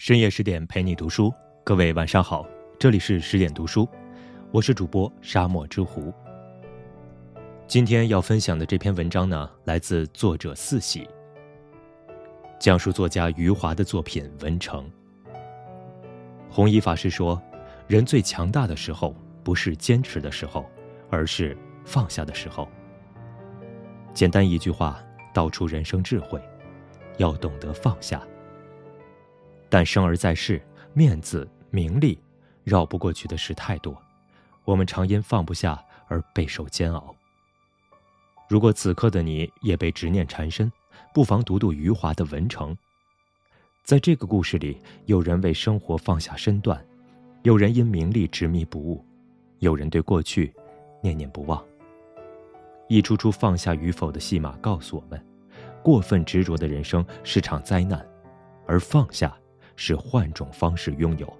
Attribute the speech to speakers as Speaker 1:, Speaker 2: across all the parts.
Speaker 1: 深夜十点陪你读书，各位晚上好，这里是十点读书，我是主播沙漠之狐。今天要分享的这篇文章呢，来自作者四喜，讲述作家余华的作品《文成》。弘一法师说，人最强大的时候，不是坚持的时候，而是放下的时候。简单一句话，道出人生智慧，要懂得放下。但生而在世，面子、名利，绕不过去的事太多，我们常因放不下而备受煎熬。如果此刻的你也被执念缠身，不妨读读余华的《文成》。在这个故事里，有人为生活放下身段，有人因名利执迷不悟，有人对过去念念不忘。一出出放下与否的戏码告诉我们：过分执着的人生是场灾难，而放下。是换种方式拥有。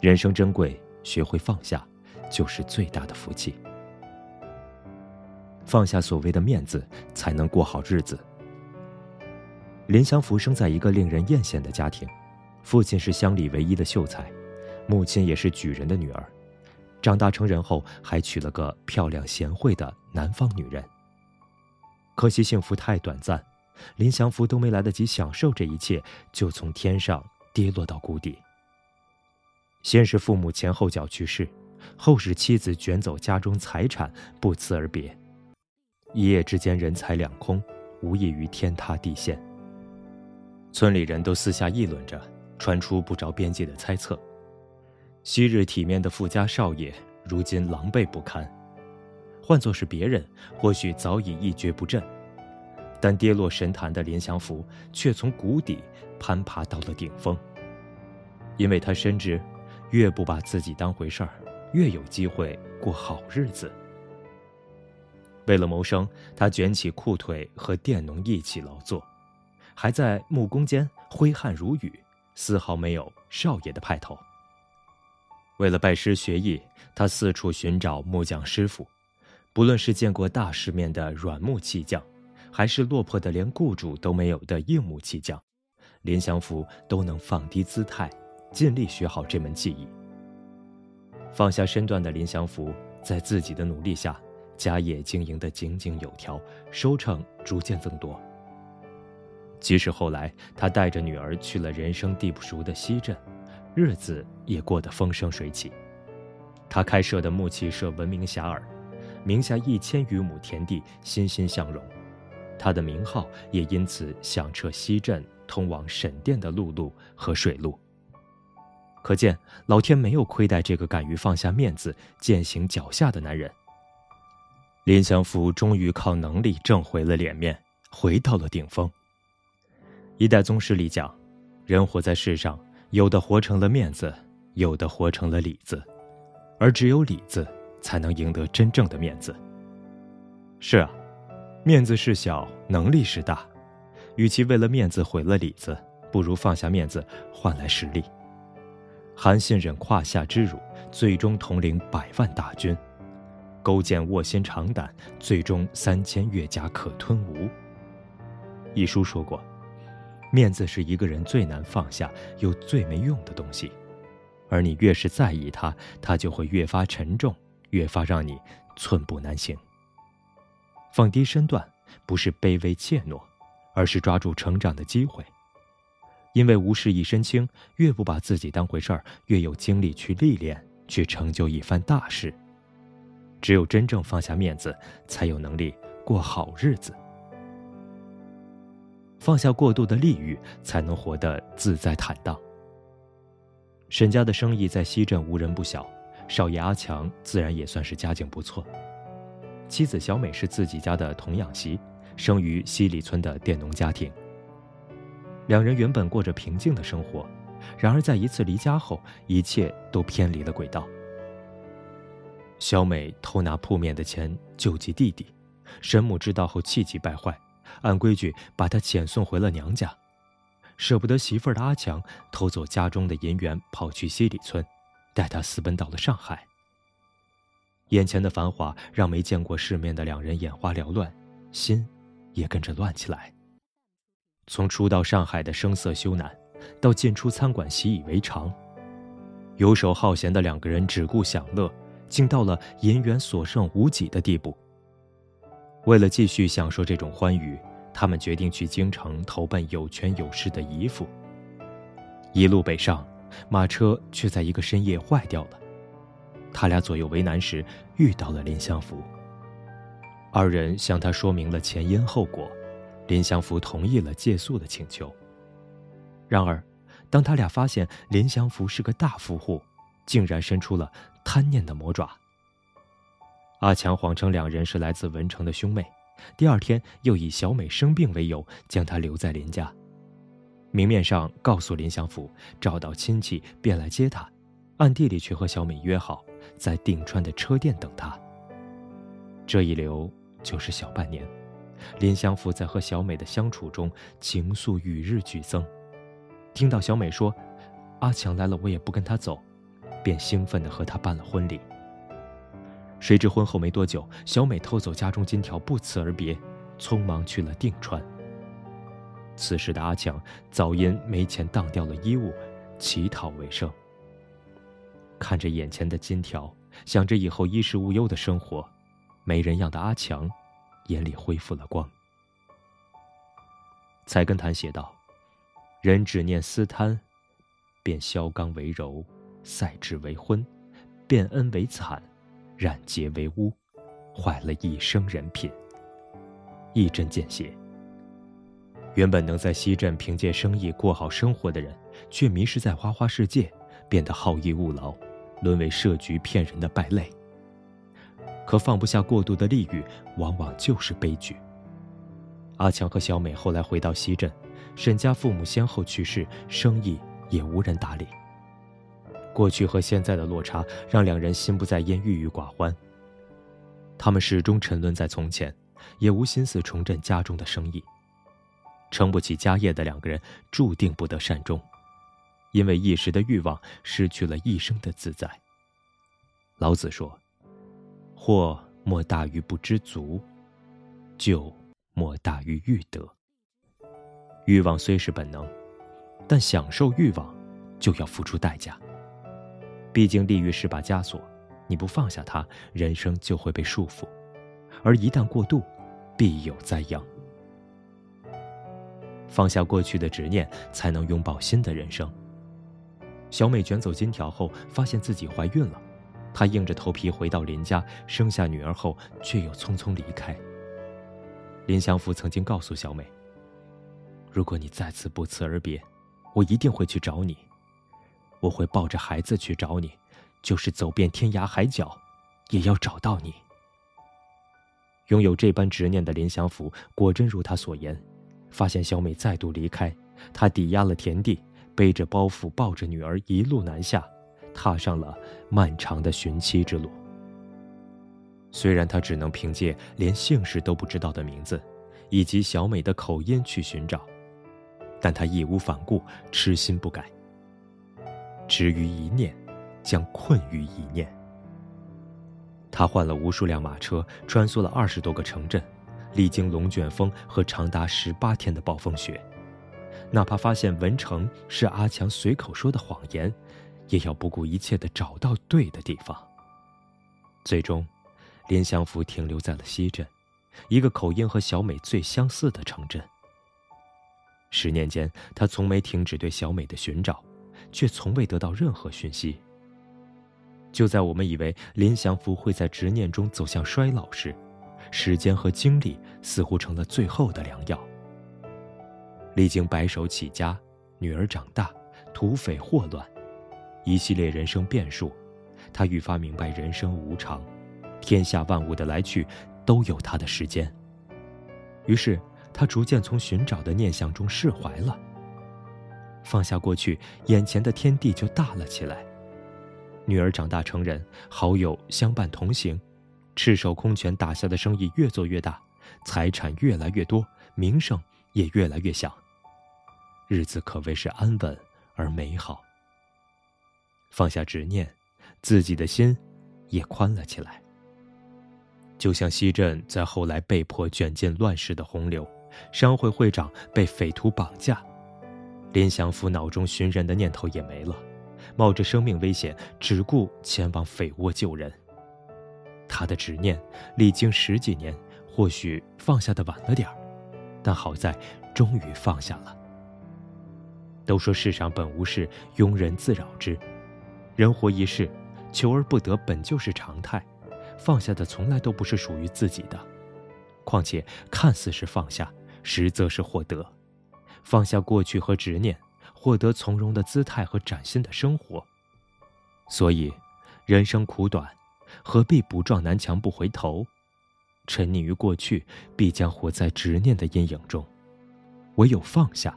Speaker 1: 人生珍贵，学会放下，就是最大的福气。放下所谓的面子，才能过好日子。林祥福生在一个令人艳羡的家庭，父亲是乡里唯一的秀才，母亲也是举人的女儿。长大成人后，还娶了个漂亮贤惠的南方女人。可惜幸福太短暂。林祥福都没来得及享受这一切，就从天上跌落到谷底。先是父母前后脚去世，后是妻子卷走家中财产，不辞而别。一夜之间，人财两空，无异于天塌地陷。村里人都私下议论着，传出不着边际的猜测：昔日体面的富家少爷，如今狼狈不堪。换作是别人，或许早已一蹶不振。但跌落神坛的林祥福却从谷底攀爬到了顶峰。因为他深知，越不把自己当回事儿，越有机会过好日子。为了谋生，他卷起裤腿和佃农一起劳作，还在木工间挥汗如雨，丝毫没有少爷的派头。为了拜师学艺，他四处寻找木匠师傅，不论是见过大世面的软木器匠。还是落魄的连雇主都没有的硬木器匠，林祥福都能放低姿态，尽力学好这门技艺。放下身段的林祥福，在自己的努力下，家业经营得井井有条，收成逐渐增多。即使后来他带着女儿去了人生地不熟的西镇，日子也过得风生水起。他开设的木器社闻名遐迩，名下一千余亩田地欣欣向荣。他的名号也因此响彻西镇通往沈店的陆路和水路。可见老天没有亏待这个敢于放下面子、践行脚下的男人。林祥福终于靠能力挣回了脸面，回到了顶峰。一代宗师里讲，人活在世上，有的活成了面子，有的活成了里子，而只有里子才能赢得真正的面子。是啊。面子是小，能力是大。与其为了面子毁了里子，不如放下面子换来实力。韩信忍胯下之辱，最终统领百万大军；勾践卧薪尝胆，最终三千越甲可吞吴。一书说过，面子是一个人最难放下又最没用的东西，而你越是在意它，它就会越发沉重，越发让你寸步难行。放低身段，不是卑微怯懦，而是抓住成长的机会。因为无事一身轻，越不把自己当回事儿，越有精力去历练，去成就一番大事。只有真正放下面子，才有能力过好日子。放下过度的利欲，才能活得自在坦荡。沈家的生意在西镇无人不晓，少爷阿强自然也算是家境不错。妻子小美是自己家的童养媳，生于西里村的佃农家庭。两人原本过着平静的生活，然而在一次离家后，一切都偏离了轨道。小美偷拿铺面的钱救济弟弟，沈母知道后气急败坏，按规矩把她遣送回了娘家。舍不得媳妇儿的阿强偷走家中的银元，跑去西里村，带她私奔到了上海。眼前的繁华让没见过世面的两人眼花缭乱，心也跟着乱起来。从初到上海的声色羞赧，到进出餐馆习以为常。游手好闲的两个人只顾享乐，竟到了银元所剩无几的地步。为了继续享受这种欢愉，他们决定去京城投奔有权有势的姨父。一路北上，马车却在一个深夜坏掉了。他俩左右为难时，遇到了林相福。二人向他说明了前因后果，林祥福同意了借宿的请求。然而，当他俩发现林祥福是个大富户，竟然伸出了贪念的魔爪。阿强谎称两人是来自文城的兄妹，第二天又以小美生病为由将她留在林家，明面上告诉林祥福找到亲戚便来接他，暗地里却和小美约好在定川的车店等他。这一留。就是小半年，林祥福在和小美的相处中，情愫与日俱增。听到小美说：“阿强来了，我也不跟他走”，便兴奋地和他办了婚礼。谁知婚后没多久，小美偷走家中金条，不辞而别，匆忙去了定川。此时的阿强早因没钱当掉了衣物，乞讨为生。看着眼前的金条，想着以后衣食无忧的生活。没人样的阿强，眼里恢复了光。菜根谭写道：“人只念私贪，便削钢为柔，赛制为昏，变恩为惨，染洁为污，坏了一生人品。”一针见血。原本能在西镇凭借生意过好生活的人，却迷失在花花世界，变得好逸恶劳，沦为设局骗人的败类。可放不下过度的利欲，往往就是悲剧。阿强和小美后来回到西镇，沈家父母先后去世，生意也无人打理。过去和现在的落差，让两人心不在焉，郁郁寡欢。他们始终沉沦在从前，也无心思重振家中的生意。撑不起家业的两个人，注定不得善终，因为一时的欲望，失去了一生的自在。老子说。祸莫大于不知足，救莫大于欲得。欲望虽是本能，但享受欲望就要付出代价。毕竟利欲是把枷锁，你不放下它，人生就会被束缚；而一旦过度，必有灾殃。放下过去的执念，才能拥抱新的人生。小美卷走金条后，发现自己怀孕了。她硬着头皮回到林家，生下女儿后，却又匆匆离开。林祥福曾经告诉小美：“如果你再次不辞而别，我一定会去找你，我会抱着孩子去找你，就是走遍天涯海角，也要找到你。”拥有这般执念的林祥福，果真如他所言，发现小美再度离开，他抵押了田地，背着包袱，抱着女儿，一路南下。踏上了漫长的寻妻之路。虽然他只能凭借连姓氏都不知道的名字，以及小美的口音去寻找，但他义无反顾，痴心不改。执于一念，将困于一念。他换了无数辆马车，穿梭了二十多个城镇，历经龙卷风和长达十八天的暴风雪，哪怕发现文成是阿强随口说的谎言。也要不顾一切的找到对的地方。最终，林祥福停留在了西镇，一个口音和小美最相似的城镇。十年间，他从没停止对小美的寻找，却从未得到任何讯息。就在我们以为林祥福会在执念中走向衰老时，时间和精力似乎成了最后的良药。历经白手起家、女儿长大、土匪祸乱。一系列人生变数，他愈发明白人生无常，天下万物的来去都有他的时间。于是，他逐渐从寻找的念想中释怀了，放下过去，眼前的天地就大了起来。女儿长大成人，好友相伴同行，赤手空拳打下的生意越做越大，财产越来越多，名声也越来越响，日子可谓是安稳而美好。放下执念，自己的心也宽了起来。就像西镇在后来被迫卷进乱世的洪流，商会会长被匪徒绑架，林祥福脑中寻人的念头也没了，冒着生命危险，只顾前往匪窝救人。他的执念历经十几年，或许放下的晚了点儿，但好在终于放下了。都说世上本无事，庸人自扰之。人活一世，求而不得本就是常态，放下的从来都不是属于自己的。况且看似是放下，实则是获得。放下过去和执念，获得从容的姿态和崭新的生活。所以，人生苦短，何必不撞南墙不回头？沉溺于过去，必将活在执念的阴影中。唯有放下，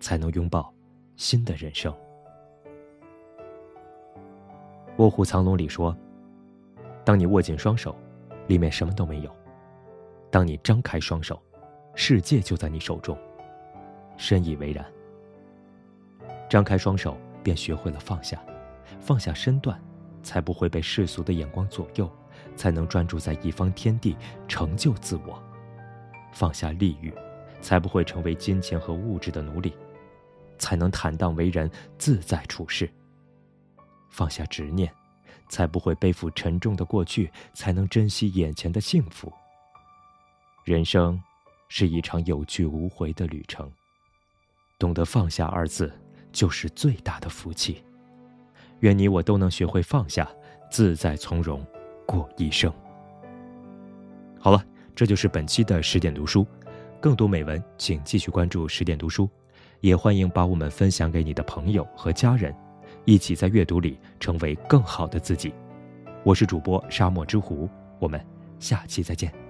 Speaker 1: 才能拥抱新的人生。《卧虎藏龙》里说：“当你握紧双手，里面什么都没有；当你张开双手，世界就在你手中。”深以为然。张开双手，便学会了放下，放下身段，才不会被世俗的眼光左右，才能专注在一方天地，成就自我。放下利欲，才不会成为金钱和物质的奴隶，才能坦荡为人，自在处事。放下执念，才不会背负沉重的过去，才能珍惜眼前的幸福。人生，是一场有去无回的旅程。懂得放下二字，就是最大的福气。愿你我都能学会放下，自在从容过一生。好了，这就是本期的十点读书。更多美文，请继续关注十点读书，也欢迎把我们分享给你的朋友和家人，一起在阅读里成为更好的自己。我是主播沙漠之狐，我们下期再见。